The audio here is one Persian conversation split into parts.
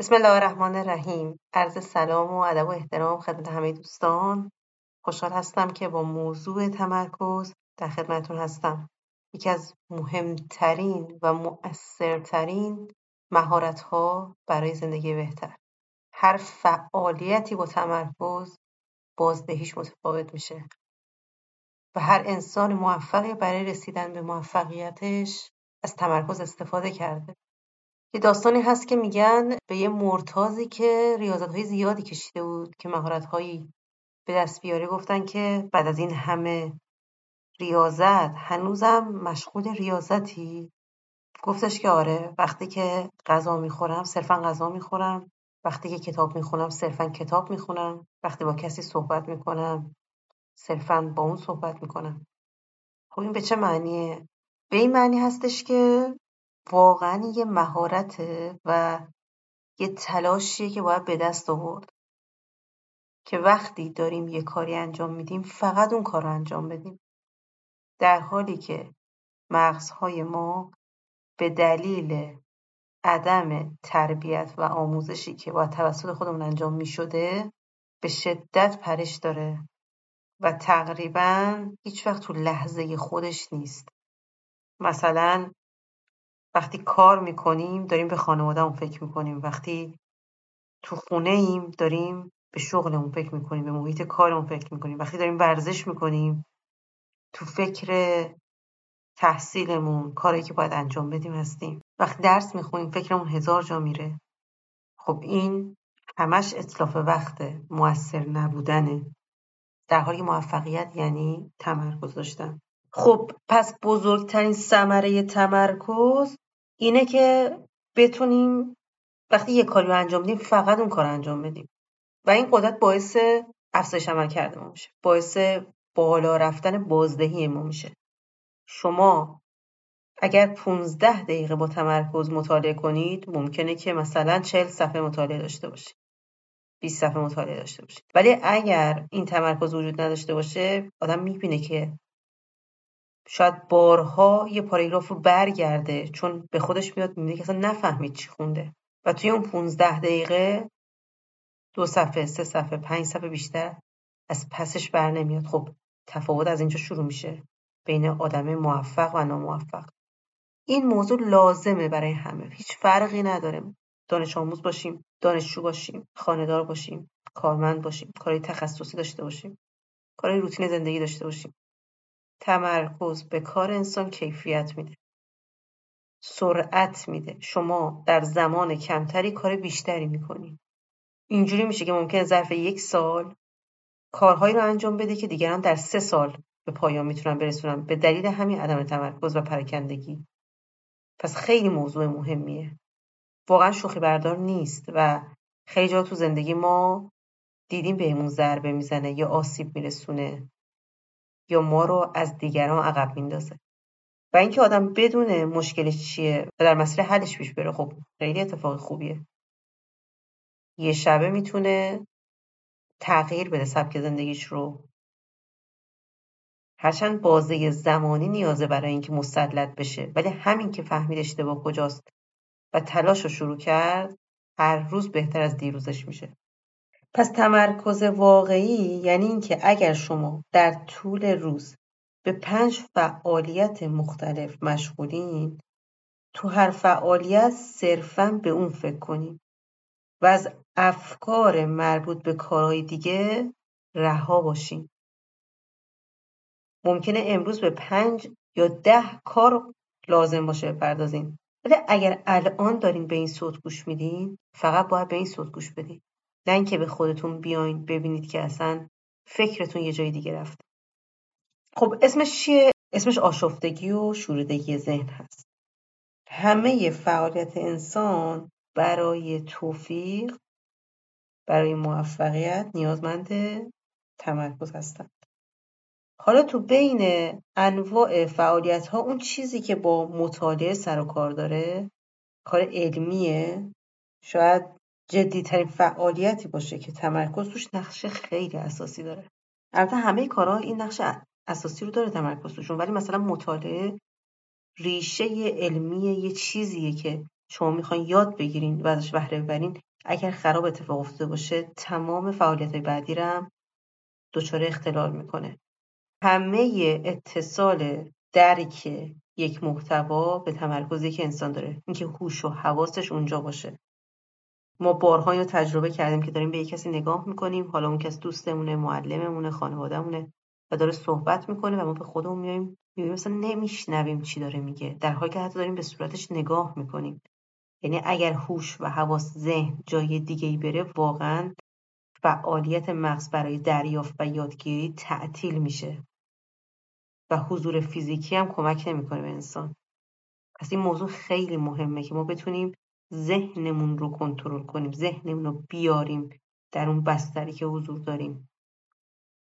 بسم الله الرحمن الرحیم. عرض سلام و ادب و احترام خدمت همه دوستان. خوشحال هستم که با موضوع تمرکز در خدمتتون هستم. یکی از مهمترین و مؤثرترین مهارت ها برای زندگی بهتر. هر فعالیتی با تمرکز بازدهیش متفاوت میشه. و هر انسان موفقی برای رسیدن به موفقیتش از تمرکز استفاده کرده. یه داستانی هست که میگن به یه مرتازی که ریاضت های زیادی کشیده بود که مهارت هایی به دست بیاره گفتن که بعد از این همه ریاضت هنوزم مشغول ریاضتی؟ گفتش که آره وقتی که غذا می‌خورم صرفا غذا می‌خورم وقتی که کتاب می‌خونم صرفا کتاب می‌خونم وقتی با کسی صحبت می‌کنم صرفا با اون صحبت می‌کنم. خب این به چه معنیه؟ به این معنی هستش که واقعا یه مهارته و یه تلاشیه که باید به دست آورد. که وقتی داریم یه کاری انجام میدیم فقط اون کار رو انجام بدیم. در حالی که مغزهای ما به دلیل عدم تربیت و آموزشی که باید توسط خودمون انجام می شده به شدت پرش داره و تقریبا هیچ وقت تو لحظه خودش نیست. مثلا وقتی کار می‌کنیم داریم به خانوادهمون فکر می‌کنیم. وقتی تو خونه ایم داریم به شغلمون فکر می‌کنیم به محیط کارمون فکر می‌کنیم. وقتی داریم ورزش می‌کنیم تو فکر تحصیلمون کاری که باید انجام بدیم هستیم. وقتی درس می‌خونیم فکرمون هزار جا میره. خب این همش اطلاف وقته موثر نبودنه. در حالی موفقیت یعنی تمرکز داشتن. خب پس بزرگترین ثمره تمرکز اینه که بتونیم وقتی یه کاری رو انجام بدیم فقط اون کار انجام بدیم. و این قدرت باعث افزایش عمل کرده ما میشه. باعث بالا رفتن بازدهی ما میشه. شما اگر 15 دقیقه با تمرکز مطالعه کنید ممکنه که مثلا 40 صفحه مطالعه داشته باشید. 20 صفحه مطالعه داشته باشید. ولی اگر این تمرکز وجود نداشته باشه آدم می‌بینه که شاید بارها یه پاراگراف رو برگرده چون به خودش میاد می‌بینه که اصلا نفهمید چی خونده. و توی اون 15 دقیقه دو صفحه سه صفحه پنج صفحه بیشتر از پسش بر نمیاد. خب تفاوت از اینجا شروع میشه بین آدم موفق و ناموفق. این موضوع لازمه برای همه. هیچ فرقی نداره. دانش آموز باشیم دانشجو باشیم خانهدار باشیم کارمند باشیم کارهای تخصصی داشته باشیم کارهای روتین زندگی داشته باشیم. تمرکز به کار انسان کیفیت میده. سرعت میده. شما در زمان کمتری کار بیشتری می‌کنی. اینجوری میشه که ممکن ظرف یک سال کارهایی رو انجام بده که دیگران در سه سال به پایان می‌تونن برسونن. به دلیل همین عدم تمرکز و پراکندگی. پس خیلی موضوع مهمیه. واقعا شوخی بردار نیست و خیلی جا تو زندگی ما دیدیم بهمون ضربه می‌زنه یا آسیب میرسونه. یا ما رو از دیگران عقب میندازه. و اینکه آدم بدونه مشکلش چیه و در مسیر حلش پیش بره خب خیلی اتفاق خوبیه. یه شبه می‌تونه تغییر بده سبک زندگیش رو. هرچند بازه زمانی نیازه برای اینکه مسلط بشه ولی همین که فهمید اشتباه کجاست و تلاش رو شروع کرد هر روز بهتر از دیروزش میشه. پس تمرکز واقعی یعنی اینکه اگر شما در طول روز به پنج فعالیت مختلف مشغولین تو هر فعالیت صرفا به اون فکر کنید و از افکار مربوط به کارهای دیگه رها باشین. ممکنه امروز به پنج یا ده کار لازم باشه بپردازین ولی اگر الان دارین به این صوت گوش میدین فقط باید به این صوت گوش بدین. نه اینکه به خودتون بیاین ببینید که اصلا فکرتون یه جای دیگه رفته. خب اسمش چیه؟ اسمش آشفتگی و شوریدگی ذهن هست. همه فعالیت انسان برای توفیق برای موفقیت نیازمند تمرکز هستند. حالا تو بین انواع فعالیت ها اون چیزی که با مطالعه سر و کار داره کار علمیه شاید جدیترین فعالیتی باشه که تمرکز توش نقش خیلی اساسی داره. البته همه کارها این نقش اساسی رو داره تمرکز توشون ولی مثلا مطالعه ریشه علمی یه چیزیه که شما می‌خواین یاد بگیرین و ازش بهره ببرین. اگر خراب اتفاق افتاده باشه تمام فعالیت های بعدی هم دچار اختلال می‌کنه. همه اتصال درک یک محتوا به تمرکزی که انسان داره. اینکه هوش و حواسش اونجا باشه. ما بارها اینو تجربه کردیم که داریم به یک کسی نگاه می‌کنیم. حالا اون کس دوستمونه معلممونه خانوادهمونه و داره صحبت می‌کنه و ما به خودمون میایم می‌بینیم مثلا نمیشنویم چی داره میگه. در حالی که حتی داریم به صورتش نگاه می‌کنیم. یعنی اگر هوش و حواس ذهن جای دیگه ای بره واقعا فعالیت مغز برای دریافت و یادگیری تعطیل میشه. و حضور فیزیکی هم کمک نمی‌کنه به انسان. پس این موضوع خیلی مهمه که ما بتونیم ذهنمون رو کنترل کنیم ذهنمون رو بیاریم در اون بستری که حضور داریم.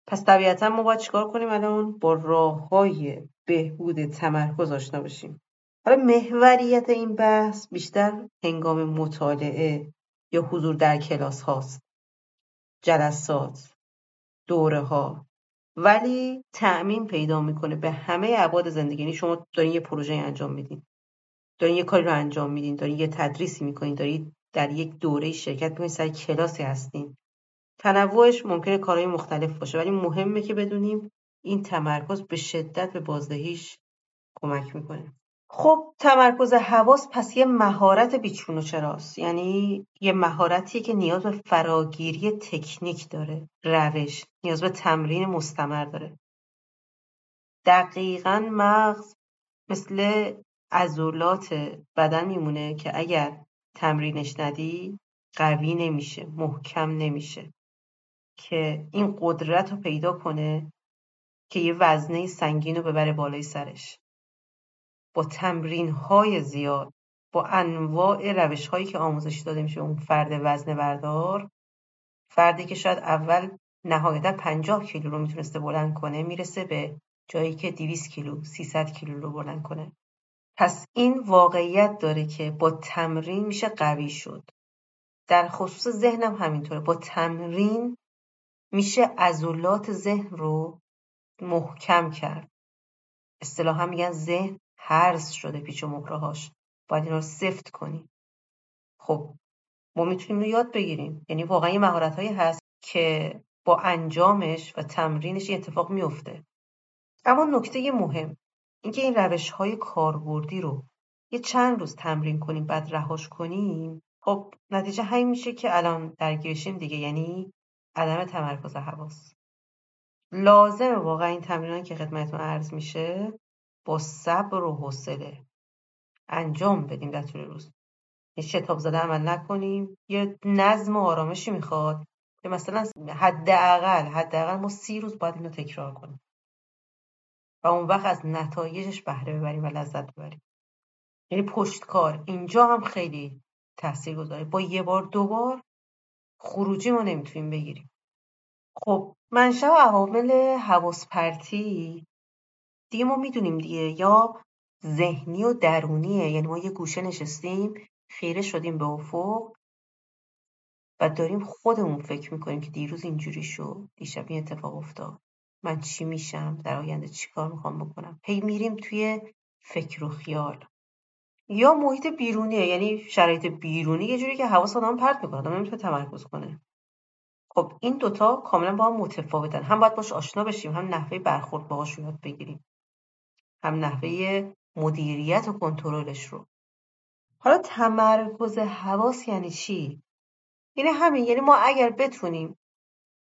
پس طبیعتا ما باید چیکار کنیم الان؟ با راه های بهبود تمرکز آشنا باشیم حالا محوریت این بحث بیشتر هنگام مطالعه یا حضور در کلاس هاست. جلسات دوره ها ولی تعمین پیدا می‌کنه به همه ابعاد زندگی. یعنی شما دارین یه پروژه انجام میدین. دارین یه کاری رو انجام میدین دارین یه تدریسی می‌کنین دارین در یک دوره شرکت می‌کنین سر کلاسی هستین. تنوعش ممکنه کارهای مختلف باشه ولی مهمه که بدونیم این تمرکز به شدت به بازدهیش کمک می‌کنه. خب تمرکز حواس پس یه مهارت بیچون و چراست. یعنی یه مهارتیه که نیاز به فراگیری تکنیک داره روش نیاز به تمرین مستمر داره. دقیقا مغز مثل عضلات بدن میمونه که اگر تمرینش ندی قوی نمیشه محکم نمیشه. که این قدرت رو پیدا کنه که یه وزنه سنگین رو ببره بالای سرش. با تمرین های زیاد با انواع روش هایی که آموزش داده میشه اون فرد وزن بردار فردی که شاید اول نهایتا 50 کیلو رو می‌تونسته بلند کنه می‌رسه به جایی که 200 کیلو 300 کیلو رو بلند کنه. پس این واقعیت داره که با تمرین میشه قوی شد. در خصوص ذهنم همینطوره. با تمرین میشه عضلات ذهن رو محکم کرد. اصطلاحا میگن ذهن هرز شده پیچ و مهرهاش باید اینا رو سفت کنی. خب ما می‌تونیم رو یاد بگیریم. یعنی واقعا یه مهارت هایی هست که با انجامش و تمرینش یه اتفاق میفته اما نکته مهم. اینکه این روش های کاربردی رو یه چند روز تمرین کنیم بعد رهاش کنیم خب نتیجه همین میشه که الان درگیرشیم دیگه یعنی عدم تمرکز حواس. لازمه واقعا این تمرینان که خدمتتون عرض میشه با صبر و حوصله انجام بدیم در طول روز. یه شتاب زده عمل نکنیم یه نظم و آرامشی می‌خواد که مثلا حداقل حداقل ما سی روز باید اینو تکرار کنیم. و اون وقت از نتایجش بهره ببریم و لذت ببریم. یعنی پشتکار. اینجا هم خیلی تاثیر گذاره با یه بار دو بار خروجی ما نمی‌تونیم بگیریم. خب منشأ و عوامل حواس پرتی دیگه ما می‌دونیم دیگه. یا ذهنی و درونیه. یعنی ما یه گوشه نشستیم خیره شدیم به افق و داریم خودمون فکر می‌کنیم که دیروز اینجوری شد دیشب این اتفاق افتاد. من چی میشم؟ در آینده چی کار می‌خوام بکنم؟ هی میریم توی فکر و خیال. یا محیط بیرونیه یعنی شرایط بیرونی یه جوری که حواس آدم پرت می‌کنه آدم نمی‌تونه تمرکز کنه. خب این دوتا کاملا با هم متفاوتن. هم باید باش آشنا بشیم هم نحوه برخورد باهاش یاد بگیریم. هم نحوه مدیریت و کنترلش رو. حالا تمرکز حواس یعنی چی؟ یعنی همین یعنی ما اگر بتونیم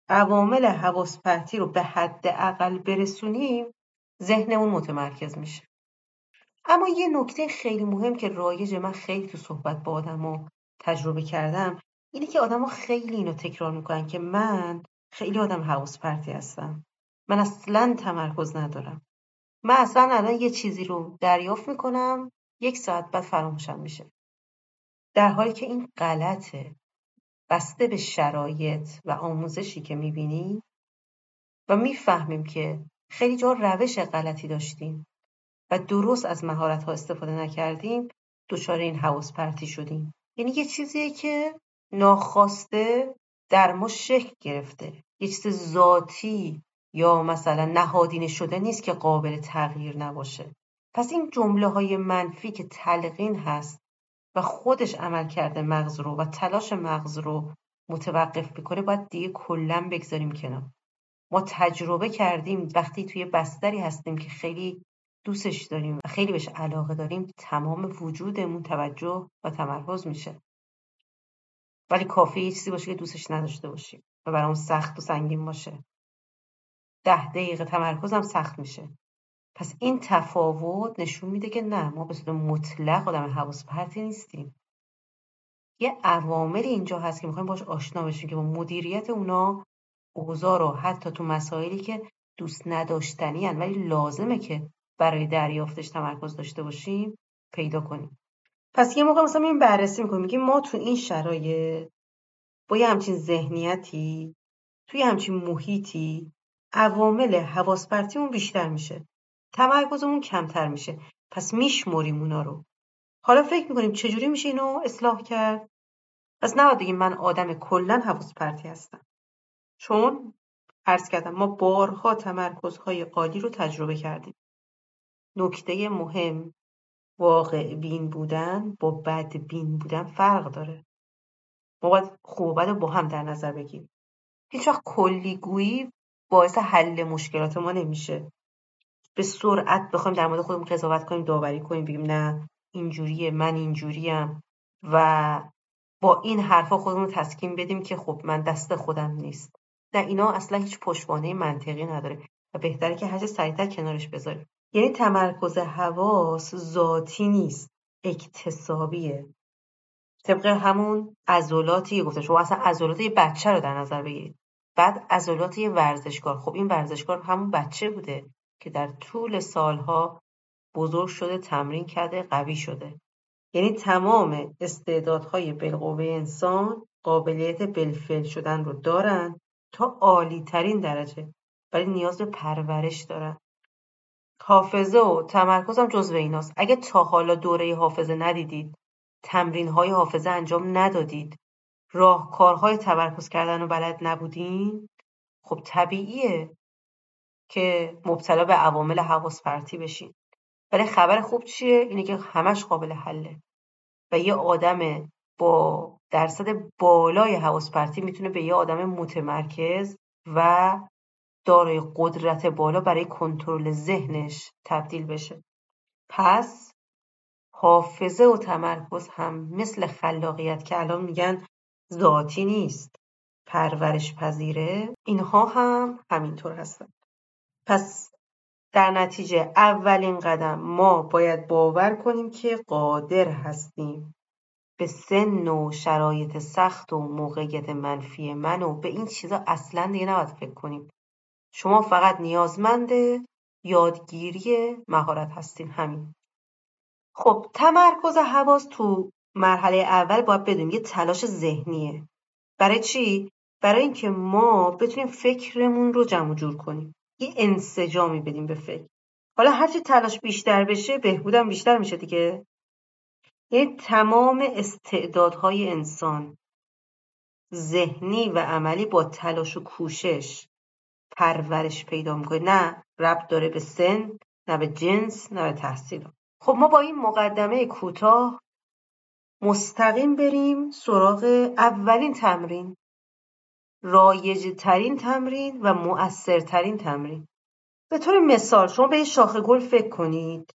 عوامل حواس پرتی رو به حد اقل برسونیم ذهنمون متمرکز میشه. اما یه نکته خیلی مهم که رایج من خیلی تو صحبت با آدم تجربه کردم اینه که آدما خیلی اینو تکرار می‌کنن که من خیلی آدم حواس پرتی هستم. من اصلا تمرکز ندارم. من اصلا الان یه چیزی رو دریافت می‌کنم یک ساعت بعد فراموشم میشه. در حالی که این غلطه. بسته به شرایط و آموزشی که می‌بینیم و می‌فهمیم که خیلی جا روش غلطی داشتیم و درست از مهارت ها استفاده نکردیم دچار این حواس پرتی شدیم. یعنی یه چیزیه که ناخواسته در ما شکل گرفته. یه چیز ذاتی یا مثلا نهادینه شده نیست که قابل تغییر نباشه. پس این جمله های منفی که تلقین هست و خودش عمل کرده مغز رو و تلاش مغز رو متوقف بکنه باید دیگه کلا بگذاریم کنار. ما تجربه کردیم وقتی توی بستری هستیم که خیلی دوستش داریم و خیلی بهش علاقه داریم تمام وجودمون توجه و تمرکز میشه. ولی کافی یه چیزی باشه که دوستش نداشته باشیم و برامون سخت و سنگین باشه. ده دقیقه تمرکزم سخت میشه. پس این تفاوت نشون میده که نه ما به صورت مطلق آدم حواس پرتی نیستیم. یه عواملی اینجا هست که می‌خوایم باش آشنا بشیم که با مدیریت اونا اوضاع رو حتی تو مسائلی که دوست نداشتنی هن ولی لازمه که برای دریافتش تمرکز داشته باشیم پیدا کنیم. پس یه موقع مثلا این بررسی می‌کنیم میگیم ما تو این شرایط با یه همچین ذهنیتی توی همچین محیطی عوامل حواس پرتیمون بیشتر میشه. تمرکزمون کمتر میشه. پس میشمریم اونا رو. حالا فکر می‌کنیم چجوری میشه اینو اصلاح کرد؟ پس نباید بگیم من آدم کلا حواس پرتی هستم. چون عرض کردم ما بارها تمرکزهای قالی رو تجربه کردیم. نکته مهم واقع بین بودن با بد بین بودن فرق داره. ما باید خوب و بد با هم در نظر بگیریم. هیچ وقت کلیگویی باعث حل مشکلات ما نمیشه. به سرعت بخوایم در مورد خودمون قضاوت کنیم داوری کنیم بگیم نه اینجوریه من اینجوریم و با این حرفا خودمون تسکین بدیم که خب من دست خودم نیست. نه اینا اصلا هیچ پشتوانه منطقی نداره و بهتره که هرچه سریعتر کنارش بذاریم. یعنی تمرکز حواس ذاتی نیست اکتسابیه. طبق همون عضلاتی گفته شما اصلا عضلات یه بچه رو در نظر بگیرید. بعد عضلات یه ورزشکار. خب این ورزشکار همون بچه بوده. که در طول سالها بزرگ شده تمرین کرده قوی شده. یعنی تمام استعدادهای بالقوه انسان قابلیت بلفل شدن رو دارن تا عالی ترین درجه ولی نیاز به پرورش دارن. حافظه و تمرکزم جزو ایناست. اگه تا حالا دوره حافظه ندیدید تمرین های حافظه انجام ندادید راهکارهای تمرکز کردن رو بلد نبودین خب طبیعیه. که مبتلا به عوامل حواس پرتی بشین. ولی خبر خوب چیه؟ اینه که همش قابل حله. و یه آدم با درصد بالای حواس پرتی می‌تونه به یه آدم متمرکز و دارای قدرت بالا برای کنترل ذهنش تبدیل بشه. پس حافظه و تمرکز هم مثل خلاقیت که الان میگن ذاتی نیست. پرورش پذیره. اینها هم همینطور هستن. پس در نتیجه اولین قدم ما باید باور کنیم که قادر هستیم به سن و شرایط سخت و موقعیت منفی من و به این چیزا اصلا دیگه نباید فکر کنیم. شما فقط نیازمند یادگیری مهارت هستین همین. خب تمرکز حواس تو مرحله اول باید بدونیم یه تلاش ذهنیه. برای چی؟ برای اینکه ما بتونیم فکرمون رو جمع جور کنیم. یه انسجامی بدیم به فکر. حالا هرچی تلاش بیشتر بشه بهبودم بیشتر میشه دیگه. یعنی تمام استعدادهای انسان ذهنی و عملی با تلاش و کوشش پرورش پیدا می‌کنه. نه ربط داره به سن نه به جنس نه به تحصیل. خب ما با این مقدمه کوتاه مستقیم بریم سراغ اولین تمرین. رایج ترین تمرین و مؤثرترین تمرین. به طور مثال شما به یه شاخه گل فکر کنید.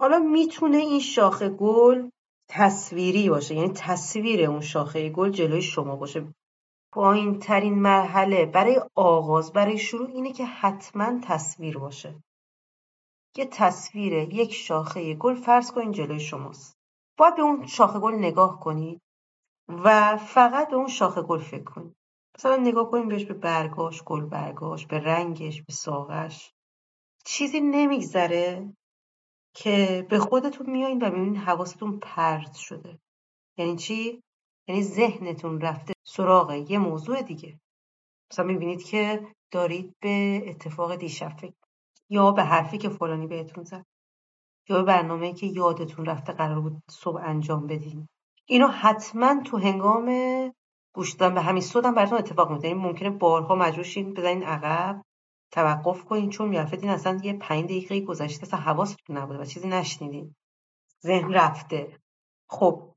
حالا می‌تونه این شاخه گل تصویری باشه یعنی تصویر اون شاخه گل جلوی شما باشه. پایین ترین مرحله برای آغاز برای شروع اینه که حتما تصویر باشه. یه تصویر یک شاخه گل فرض کنید جلوی شماست. باید به اون شاخه گل نگاه کنید و فقط به اون شاخه گل فکر کنید. مثلا نگاه کنید بهش به برگاش گل برگاش به رنگش به ساقش چیزی نمیگذره که به خودتون میایین و می‌بینید حواستون پرت شده. یعنی چی؟ یعنی ذهنتون رفته سراغ یه موضوع دیگه. مثلا می‌بینید که دارید به اتفاق دیشب فکر یا به حرفی که فلانی بهتون زد. یا به برنامه که یادتون رفته قرار بود صبح انجام بدین. اینو حتما تو هنگام گوش دادن به همین صدم براتون اتفاق میفته. یعنی ممکنه بارها مجبور شین بزنین عقب توقف کنین چون می‌رفتین اصلا یه پنج دقیقه گذشته اصلا حواستون نبوده و چیزی نشنیدین. ذهن رفته. خب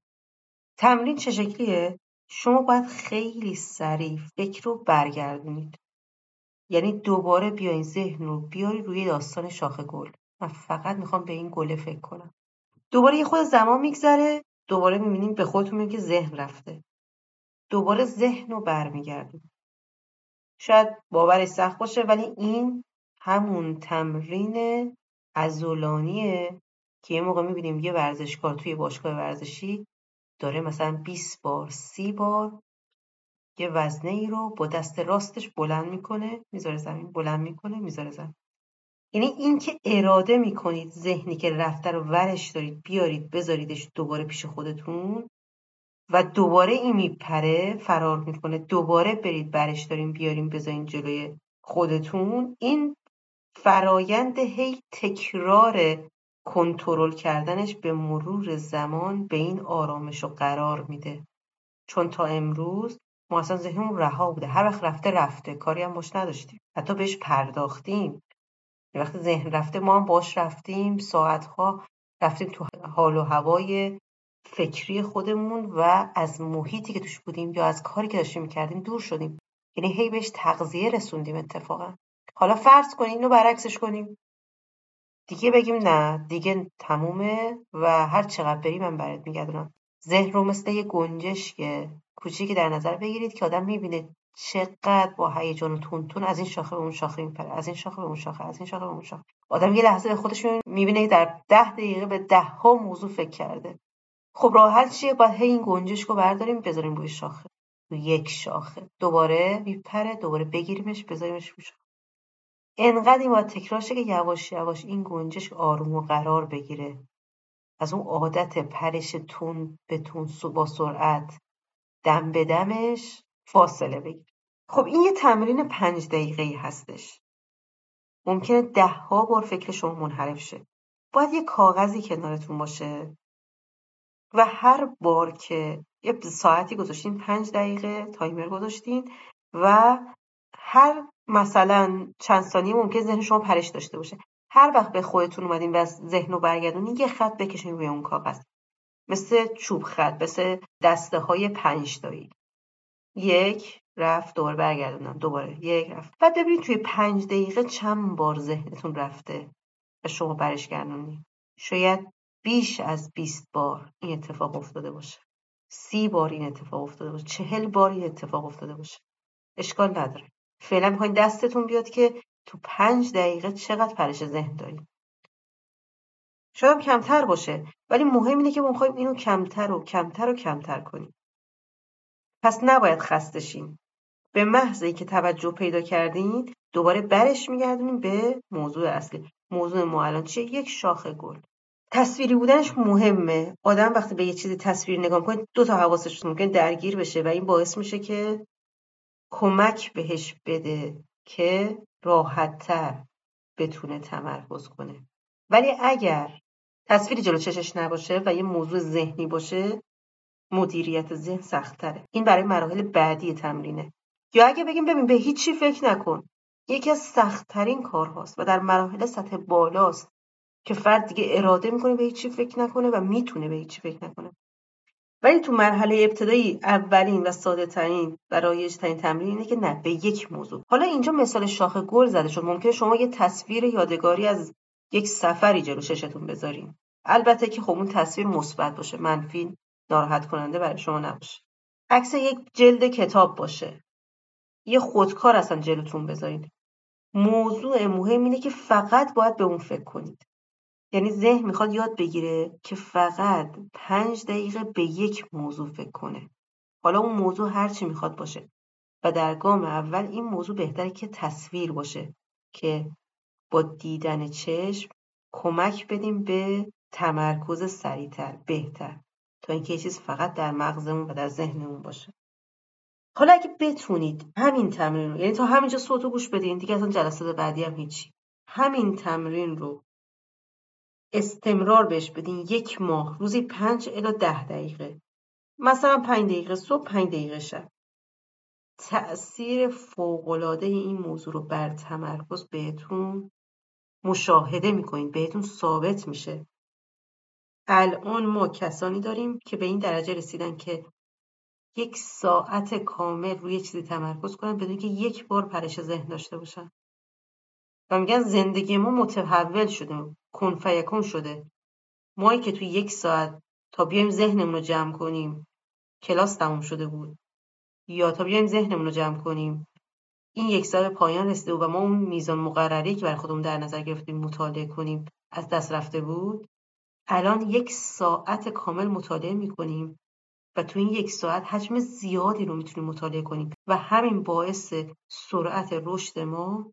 تمرین چه شکلیه؟ شما باید خیلی سریع فکر رو برگردونید. یعنی دوباره بیاین ذهن رو بیاری روی داستان شاخ گل. من فقط می‌خوام به این گله فکر کنم. دوباره یه خود زمان میگذره دوباره می‌بینیم به خودتون میگه ذهن رفته. دوباره ذهن رو برمیگردون شاید باورش سخت باشه ولی این همون تمرین ازولانیه که یه موقع می‌بینیم یه ورزشکار توی باشگاه ورزشی داره مثلا 20 بار 30 بار یه وزنه ای رو با دست راستش بلند می‌کنه می‌ذاره زمین بلند می‌کنه می‌ذاره زمین. یعنی اینکه اراده می‌کنید ذهنی که رفته رو ورش دارید بیارید بذاریدش دوباره پیش خودتون و دوباره این میپره فرار می‌کنه. دوباره برید برش داریم بیاریم بذارین جلوی خودتون. این فرایند هی تکرار کنترل کردنش به مرور زمان به این آرامش و قرار میده. چون تا امروز ما اصلا ذهنمون رها بوده. هر وقت رفته رفته. کاری هم باش نداشتیم. حتی بهش پرداختیم. وقتی ذهن رفته ما هم باش رفتیم. ساعتها رفتیم تو حال و هوای فکری خودمون و از محیطی که توش بودیم یا از کاری که داشتیم می‌کردیم دور شدیم. یعنی هی بهش تغذیه رسوندیم اتفاقا. حالا فرض کنیم اینو برعکسش کنیم. دیگه بگیم نه دیگه تمومه و هر چقدر بری من برات میگردونم. ذهن رو مثل یه گنجشک کوچیکی در نظر بگیرید که آدم می‌بینه چقدر با هیجان و تون از این شاخه به اون شاخه میپره از این شاخه به اون شاخه از این شاخه به اون شاخه. آدم یه لحظه به خودش می‌بینه در ده دقیقه به ده ها موضوع فکر کرده. خب راه حل چیه؟ باید هی این گنجشک رو برداریم بذاریم روی شاخه. روی یک شاخه. دوباره میپره دوباره بگیریمش بذاریمش روی شاخه. انقدر این باید تکرار شه که یواش یواش این گنجشک آروم و قرار بگیره. از اون عادت پرش تون به تون با سرعت دم به دمش فاصله بگیر خب این یه تمرین پنج دقیقه هستش. ممکنه ده ها بار فکر شما منحرف شه. باید یه کاغذی کنارتون باشه. و هر بار که یه ساعتی گذاشتین پنج دقیقه تایمر گذاشتین و هر مثلا چند ثانیه ممکن ذهن شما پرش داشته باشه. هر وقت به خودتون اومدین و ذهن رو برگردونین یه خط بکشین روی اون کاغذ. مثل چوب خط مثل دسته های پنج تایی. یک رفت دوباره برگردونم دوباره. یک رفت. بعد ببینید توی پنج دقیقه چند بار ذهنتون رفته و شما برش گردونید شاید بیش از 20 بار این اتفاق افتاده باشه. سی بار این اتفاق افتاده باشه. چهل بار این اتفاق افتاده باشه. اشکال نداره. فعلا می‌خواین دستتون بیاد که تو پنج دقیقه چقدر پرش ذهن داریم. شاید کمتر باشه ولی مهم اینه که ما می‌خوایم اینو کمتر و کمتر و کمتر کنیم. پس نباید خسته شیم. به محض که توجه پیدا کردین دوباره برش میگردونیم به موضوع اصلی. موضوع ما الان چیه؟ یک شاخه گل. تصویری بودنش مهمه. آدم وقتی به یه چیزی تصویر نگاه می‌کنه دو تا حواسش ممکن درگیر بشه و این باعث میشه که کمک بهش بده که راحتتر بتونه تمرکز کنه. ولی اگر تصویری جلو چشش نباشه و یه موضوع ذهنی باشه مدیریت ذهن سختتره. این برای مراحل بعدی تمرینه. یا اگه بگیم ببین به هیچی فکر نکن. یکی از سختترین کارهاست و در مراحل سطح بالاست که فرد دیگه اراده می‌کنه به هیچی فکر نکنه و می‌تونه به هیچی فکر نکنه. ولی تو مرحله ابتدایی اولین و ساده ترین و رایج ترین تمرین اینه که نه به یک موضوع. حالا اینجا مثال شاخ گل زده شد. ممکنه شما یه تصویر یادگاری از یک سفری جلو ششتون بذارین. البته که خب اون تصویر مثبت باشه منفی ناراحت کننده برای شما نباشه. عکس یک جلد کتاب باشه. یه خودکار اصلا جلوتون بذارین. موضوع مهم اینه که فقط باید به اون فکر کنید. یعنی ذهن می‌خواد یاد بگیره که فقط پنج دقیقه به یک موضوع فکر کنه. حالا اون موضوع هرچی می‌خواد باشه. و در گام اول این موضوع بهتره که تصویر باشه که با دیدن چشم کمک بدیم به تمرکز سریعتر بهتر. تا اینکه چیز فقط در مغزمون و در ذهنمون باشه. حالا اگه بتونید همین تمرین رو یعنی تا همینجا صوتو گوش بدین دیگه اصلا جلسات بعدی هم هیچی. همین تمرین رو استمرار بهش بدین یک ماه روزی پنج الی ده دقیقه. مثلا پنج دقیقه صبح پنج دقیقه شب. تأثیر فوقالعاده این موضوع رو بر تمرکز بهتون مشاهده می‌کنید بهتون ثابت میشه. الان ما کسانی داریم که به این درجه رسیدن که یک ساعت کامل روی چیزی تمرکز کنن بدون که یک بار پرش ذهن داشته باشن. و میگن زندگی ما متحول شده. کن شده. مایی که توی یک ساعت تا بیایم ذهنمون رو جمع کنیم. کلاس تموم شده بود. یا تا بیایم ذهنمون رو جمع کنیم. این یک سال پایان رسیده و ما اون میزان مقرری که بر خودمون در نظر گرفتیم مطالعه کنیم از دست رفته بود. الان یک ساعت کامل مطالعه می‌کنیم و تو این یک ساعت حجم زیادی رو می‌تونیم مطالعه کنیم و همین باعث سرعت رشد ما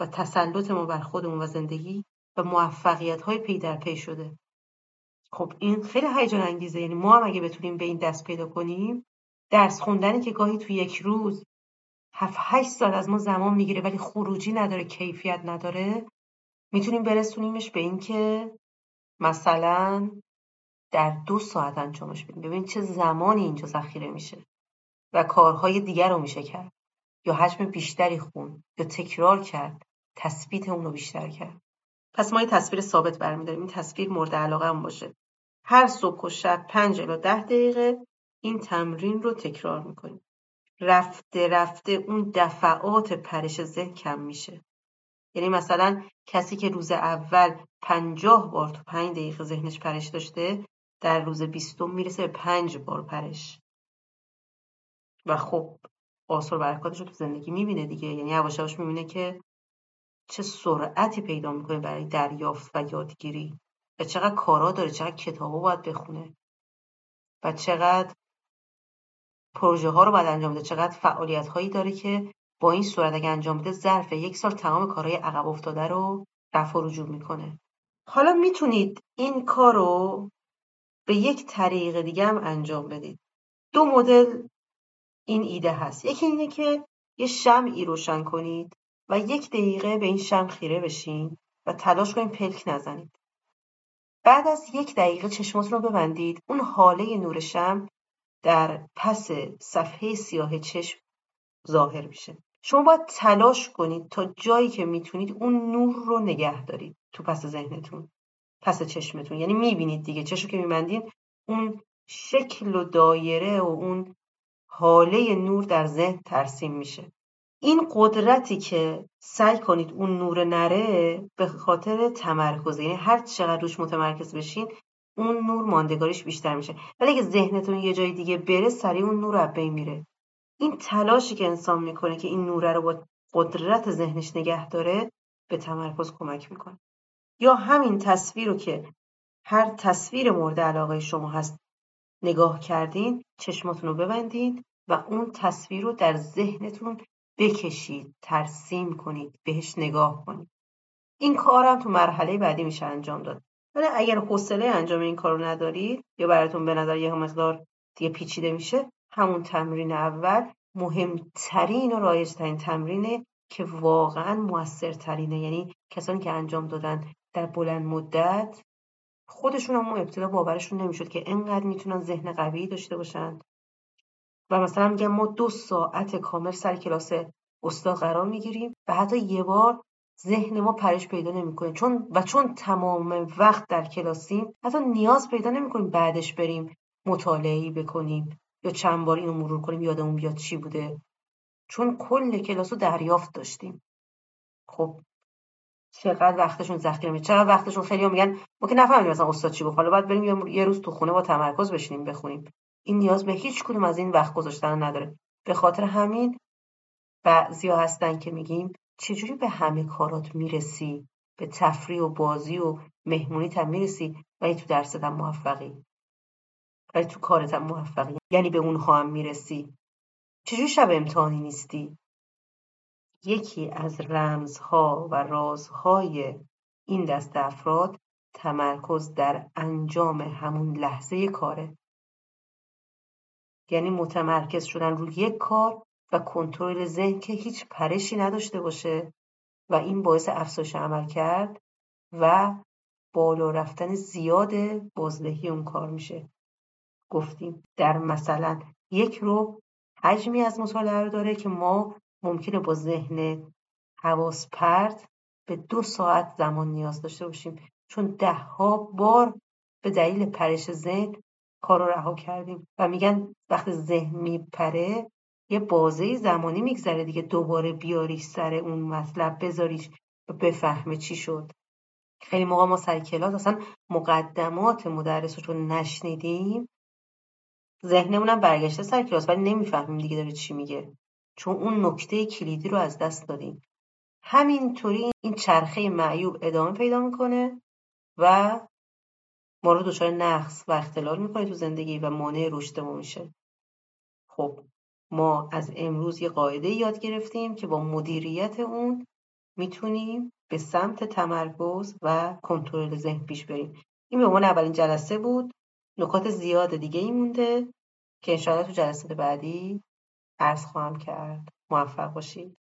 و تسلط ما بر خودمون و زندگی و موفقیت های پی در پی شده. خب این خیلی هیجان انگیزه. یعنی ما هم اگه بتونیم به این دست پیدا کنیم درس خوندنی که گاهی تو یک روز هفت هشت سال از ما زمان می‌گیره ولی خروجی نداره کیفیت نداره می‌تونیم برسونیمش به اینکه مثلا در دو ساعت انجامش بدیم. ببین چه زمانی اینجا ذخیره میشه و کارهای دیگر رو میشه کرد. یا حجم بیشتری خون یا تکرار کرد تثبیت اون رو بیشتر کرد. پس ما یه تصویر ثابت برمیداریم. این تصویر مورد علاقه هم باشه. هر صبح و شب پنج الا ده دقیقه این تمرین رو تکرار می‌کنیم. رفته رفته اون دفعات پرش ذهن کم میشه. یعنی مثلا کسی که روز اول پنجاه بار تو پنج دقیقه ذهنش پرش داشته در روز بیستم می‌رسه به پنج بار پرش. و خب آثار برکاتش رو تو زندگی می‌بینه دیگه. یعنی یواش یواش می‌بینه که چه سرعتی پیدا می‌کنه برای دریافت و یادگیری؟ و چقدر کارا داره چقدر کتابا باید بخونه؟ و چقدر پروژه ها رو باید انجام بده؟ چقدر فعالیت هایی داره که با این صورت اگه انجام بده ظرف یک سال تمام کارهای عقب افتاده رو رفع رجوع می‌کنه. حالا می‌تونید این کار رو به یک طریق دیگه هم انجام بدید. دو مدل این ایده هست. یکی اینه که یه شمعی روشن کنید. و یک دقیقه به این شم خیره بشین و تلاش کنید پلک نزنید. بعد از یک دقیقه چشماتون رو ببندید. اون حاله نور شم در پس صفحه سیاه چشم ظاهر میشه. شما باید تلاش کنید تا جایی که می‌تونید اون نور رو نگه دارید تو پس ذهنتون پس چشمتون. یعنی می‌بینید دیگه. چشم که میبندید اون شکل و دایره و اون حاله نور در ذهن ترسیم میشه. این قدرتی که سعی کنید اون نور نره به خاطر تمرکز یعنی هر چقدر روش متمرکز بشین اون نور ماندگاریش بیشتر میشه. ولی اگه ذهنتون یه جای دیگه بره سریع اون نور از میره. این تلاشی که انسان می‌کنه که این نوره رو با قدرت ذهنش نگه داره به تمرکز کمک می‌کنه. یا همین تصویر رو که هر تصویر مورد علاقه شما هست نگاه کردین چشماتون رو ببندید و اون تصویر رو در ذهنتون بکشید ترسیم کنید بهش نگاه کنید. این کارم تو مرحله بعدی میشه انجام داد. ولی اگر حوصله انجام این کار رو ندارید یا براتون به نظر یه مقدار دیگه پیچیده میشه همون تمرین اول مهمترین و رایجترین تمرینه که واقعا موثرترینه. یعنی کسانی که انجام دادن در بلند مدت خودشون هم ابتدا باورشون نمی‌شد که انقدر می‌تونن ذهن قوی داشته باشن. و مثلا میگم ما دو ساعت کامل سر کلاس استاد قرار می‌گیریم و حتی یه بار ذهن ما پرش پیدا نمی‌کنه. چون و چون تمام وقت در کلاسیم حتی نیاز پیدا نمی‌کنیم بعدش بریم مطالعه بکنیم یا چند بار اینو مرور کنیم یادمون بیاد چی بوده. چون کل کلاس رو دریافت داشتیم. خب چقدر وقتشون ذخیره میشه؟ چقدر وقتشون خیلی میگن ما که نفهمیدیم مثلا استاد چی گفت. حالا باید بریم یه روز تو خونه با تمرکز بشینیم بخونیم. این نیاز به هیچ کدوم از این وقت گذاشتن نداره. به خاطر همین بعضیا هستن که میگیم چجوری به همه کارات می‌رسی؟ به تفریح و بازی و مهمونی هم می‌رسی؟ ولی تو درست هم موفقی. ولی تو کارت هم موفقی. یعنی به اونها هم می‌رسی. چجوری شب امتحانی نیستی؟ یکی از رمزها و رازهای این دست افراد تمرکز در انجام همون لحظه کاره. یعنی متمرکز شدن روی یک کار و کنترل ذهن که هیچ پرشی نداشته باشه و این باعث افزایش عمل کرد و بالا رفتن زیاد بازدهی اون کار میشه. گفتیم در مثلا یک رو حجمی از مطالعه رو داره که ما ممکنه با ذهن حواس پرت به دو ساعت زمان نیاز داشته باشیم. چون ده ها بار به دلیل پرش ذهن کار رو رها کردیم. و میگن وقتی ذهن میپره یه بازه زمانی میگذره دیگه دوباره بیاریش سر اون مطلب بذاریش و بفهمه چی شد. خیلی موقع ما سر کلاس اصلا مقدمات مدرس رو نشنیدیم ذهنمونم برگشته سر کلاس ولی نمی‌فهمیم دیگه داره چی میگه. چون اون نکته کلیدی رو از دست دادیم. همینطوری این چرخه معیوب ادامه پیدا می‌کنه و ما رو دچار نقص و اختلال می‌کنه تو زندگی و مانع رشد ما میشه. خب ما از امروز یه قاعده یاد گرفتیم که با مدیریت اون می‌تونیم به سمت تمرکز و کنترل ذهن پیش بریم. این به عنوان اولین جلسه بود. نکات زیاد دیگه ای مونده که انشاءالله تو جلسات بعدی عرض خواهم کرد. موفق باشید.